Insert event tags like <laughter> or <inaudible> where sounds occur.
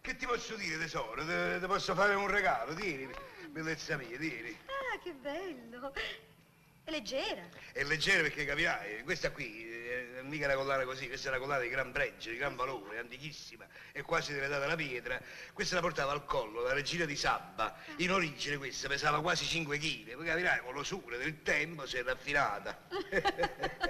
che ti posso dire, tesoro? Te, te posso fare un regalo, tieni, bellezza mia, tieni. Ah, che bello. È leggera. È leggera perché capirai, questa qui eh, mica una collana così, questa è una collana di gran pregio, di gran valore, antichissima, è quasi diventata una pietra. Questa la portava al collo, la regina di Sabba. In ah. origine questa pesava quasi 5 kg, poi capirai, con l'osura del tempo si è raffinata. <laughs>